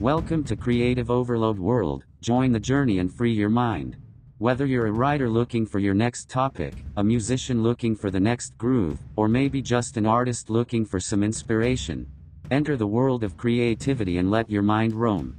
Welcome to Creative Overload World, join the journey and free your mind. Whether you're a writer looking for your next topic, a musician looking for the next groove, or maybe just an artist looking for some inspiration, enter the world of creativity and let your mind roam.